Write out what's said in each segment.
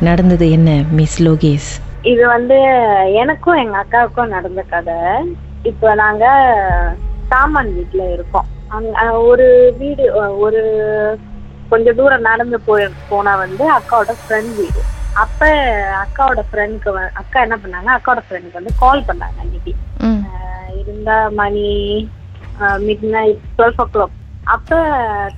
நடந்தது என்ன மிஸ் லோகேஷ்? இது வந்து எனக்கும் எங்க அக்காவுக்கும் நடந்த கதை. இப்போ நாங்க சாமான் வீட்ல இருக்கோம். ஒரு வீடு ஒரு கொஞ்ச தூரம் நடந்து போய் போனா வந்து அக்காவோட ஃப்ரெண்ட் வீடு. அப்ப அக்காவோட ஃப்ரெண்டுக்கு அக்கா என்ன பண்ணாங்க அக்காவோட ஃப்ரெண்டுக்கு வந்து கால் பண்ணாங்க அன்னைக்கு. இருந்தா மணி midnight twelve o'clock அப்ப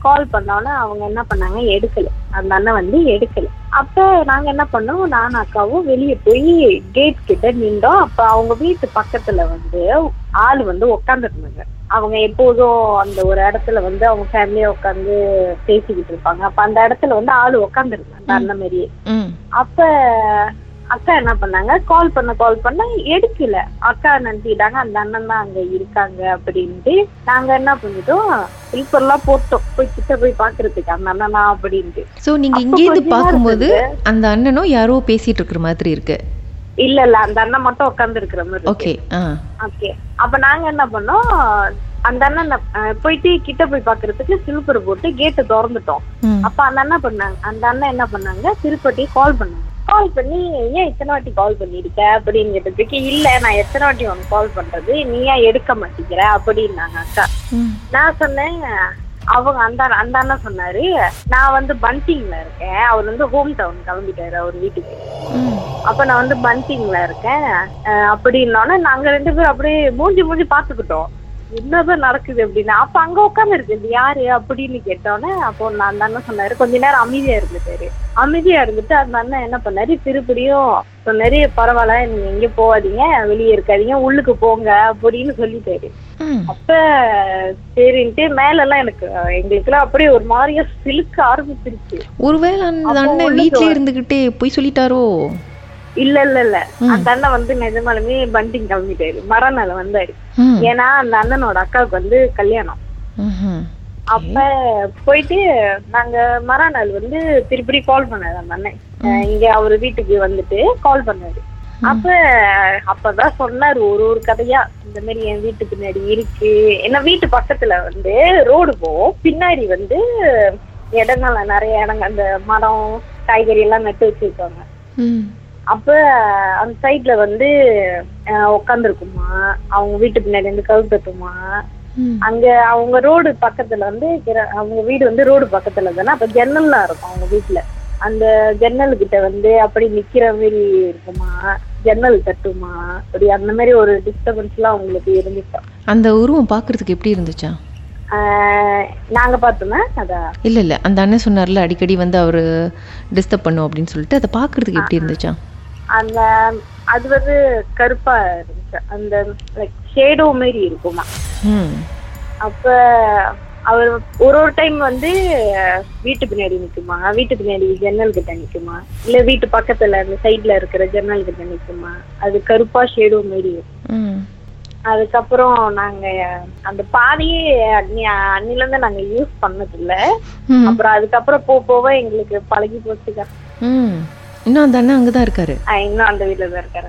கால் பண்ணோன்னே அவங்க என்ன பண்ணாங்க எடுக்கல. அந்த அண்ணன் வந்து எடுக்கல. அப்ப நாங்க என்ன பண்ணோம்? நானும் அக்காவும் வெளியே போய் கேட் கிட்ட நின்றோம். அப்ப அவங்க வீட்டு பக்கத்துல வந்து ஆள் வந்து உட்காந்துருந்தாங்க அவங்க எப்போதும் அந்த ஒரு இடத்துல வந்து அவங்க ஃபேமிலியா உட்காந்து பேசிக்கிட்டு இருப்பாங்க. அப்ப அந்த இடத்துல வந்து ஆள் உட்காந்துருந்தாங்க அந்த மாதிரியே. அப்ப அக்கா என்ன பண்ணாங்க? கால் பண்ண கால் பண்ண எடுக்கல. அக்கா நினைச்சிட்டாங்க அந்த அண்ணன் தான் அங்க இருக்காங்க அப்படின்ட்டு நாங்க என்ன பண்ணிட்டோம்? ஸ்லீப்பர் எல்லாம் போட்டோம். போய் கிட்ட போய் பாக்குறதுக்கு அந்த அண்ணனா அப்படின்ட்டு. ஸோ நீங்க கொஞ்ச நேரம் பார்க்கும்போது அந்த அண்ணனும் யாரோ பேசிட்டு இருக்கிற மாதிரி இருக்கு. இல்ல இல்ல. அந்த அண்ணன் மட்டும் உட்கார்ந்து இருக்கிற மாதிரி. ஓகே ஓகே அப்ப நாங்க என்ன பண்ணோம்? அந்த அண்ணன் போயிட்டு கிட்ட போய் பாக்குறதுக்கு சிலுப்பர் போட்டு கேட்டை திறந்துட்டோம். அப்ப அந்த அண்ணன் பண்ணாங்க. அந்த அண்ணன் என்ன பண்ணாங்க? திருப்பட்டி கால் பண்ணாங்க. கால் பண்ணி ஏன் இத்தனை வாட்டி கால் பண்ணிருக்க? அப்படின்னு கேட்டதுக்கு இல்ல நான் எத்தனை வாட்டி உனக்கு கால் பண்றது? நீ ஏன் எடுக்க மாட்டேங்கிற? அப்படின்னாங்க அக்கா. நான் சொன்னேன் அவங்க அந்த அந்த அண்ணன் சொன்னாரு நான் வந்து பன்டிங்ல இருக்கேன். அவர் வந்து ஹோம் டவுன் கிளம்பிட்டாரு அவர் வீட்டுக்கு. அப்ப நான் வந்து பன்டிங்ல இருக்கேன். அப்படின்னோடனே நாங்க ரெண்டு பேரும் அப்படியே மூஞ்சி மூஞ்சி பாத்துக்கிட்டோம் என்னதான் நடக்குது அப்படின்னு அப்ப அங்க உட்கார்ந்து இருக்குது யாரு அப்படின்னு கேட்டோன்னே அப்போ நான் அண்ணன் சொன்னாரு. கொஞ்ச நேரம் அமைதியா இருந்துட்டாரு. அமைதியா இருந்துட்டு அந்த அண்ணன் என்ன பண்ணாரு? திருப்படியும் சொன்னாரு பரவாயில்ல நீங்க எங்க போகாதீங்க வெளியே இருக்காதீங்க உள்ளுக்கு போங்க அப்படின்னு சொல்லிட்டாரு. அப்ப சரின்ட்டு மேல எல்லாம் எனக்கு எங்களுக்குலாம் அப்படியே ஒரு மாதிரியா சிலுக்க ஆரம்பிச்சிருச்சு. ஒருவேளை அந்த அண்ணன் உள்ளுக்கு வீட்லயே வ- இருந்துகிட்டே போய் சொல்லிட்டாரோ? இல்ல இல்ல இல்ல. அந்த அண்ணன் வந்து நிஜமாலுமே பண்டிங் கிளம்பிட்டாரு. மறுநாள் வந்தாரு. ஏன்னா அந்த அண்ணனோட அக்காவுக்கு வந்து கல்யாணம். அப்ப போயிட்டு நாங்க மறுநாள் வந்து திருப்பி கால் பண்ணாரு அந்த அண்ணன். இங்க அவர் வீட்டுக்கு வந்துட்டு கால் பண்ணாரு. அப்ப அப்பதான் சொன்னாரு ஒரு ஒரு கதையா இந்த மாதிரி என் வீட்டு பின்னாடி இருக்கு. என்ன வீட்டு பக்கத்துல வந்து ரோடு போகும் பின்னாடி வந்து இடங்கள்ல நிறைய இடங்கள் அந்த மரம் காய்கறி எல்லாம் நட்டு வச்சிருக்காங்க. அப்ப அந்த சைட்ல வந்து உட்காந்துருக்குமா அவங்க வீட்டு பின்னாடி வந்து கவுத்தட்டுமா ம். அங்க அவங்க ரோடு பக்கத்துல வந்து அவங்க வீடு வந்து ரோடு பக்கத்துல தானே? அப்ப ஜன்னல்லாம் இருக்கும் அவங்க வீட்டுல அந்த ஜன்னல் கிட்ட வந்து அப்படி நிக்கிற மாதிரி இருக்குமா? ஜன்னல் தட்டுமா? அப்படி அந்த மாதிரி ஒரு டிஸ்டர்பன்ஸ் எல்லாம் அவங்களுக்கு இருந்துச்சா. அந்த உருவம் பார்க்கறதுக்கு எப்படி இருந்துச்சா? நாங்க பார்த்தோமே? அதான் இல்ல இல்ல. அந்த அண்ணன் சொன்னார்ல அடிக்கடி வந்து அவரு டிஸ்டர்ப் பண்ணும் அப்படின்னு சொல்லிட்டு அதை பார்க்கறதுக்கு எப்படி இருந்துச்சா? அந்த அது வந்து கருப்பா இருந்துச்சு. அந்த லைக் ஷேடோ மாதிரி இருக்குமா. அப்ப அவர் ஒரு ஒரு டைம் வந்து வீட்டு பின்னாடி நிக்குமா? வீட்டு பின்னாடி ஜன்னல் கிட்ட நிக்குமா? இல்ல வீட்டு பக்கத்துல அந்த சைடுல இருக்கிற ஜன்னல் கிட்ட நிக்குமா? அது கருப்பா ஷேடோ மாதிரி இருக்கும். ம். அதுக்கப்புறம் நாங்க அந்த பாதையே அன்னி அன்னில இருந்து நாங்க யூஸ் பண்ணது இல்ல அப்புறம் அதுக்கப்புறம் போக போக எங்களுக்கு பழகி போச்சுக்கா. இன்னும் அந்த அண்ணன் அங்கதான் இருக்காரு. இன்னும் அந்த வீட்டுல தான் இருக்காரு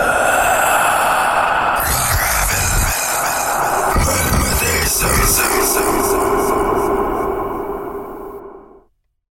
Uh...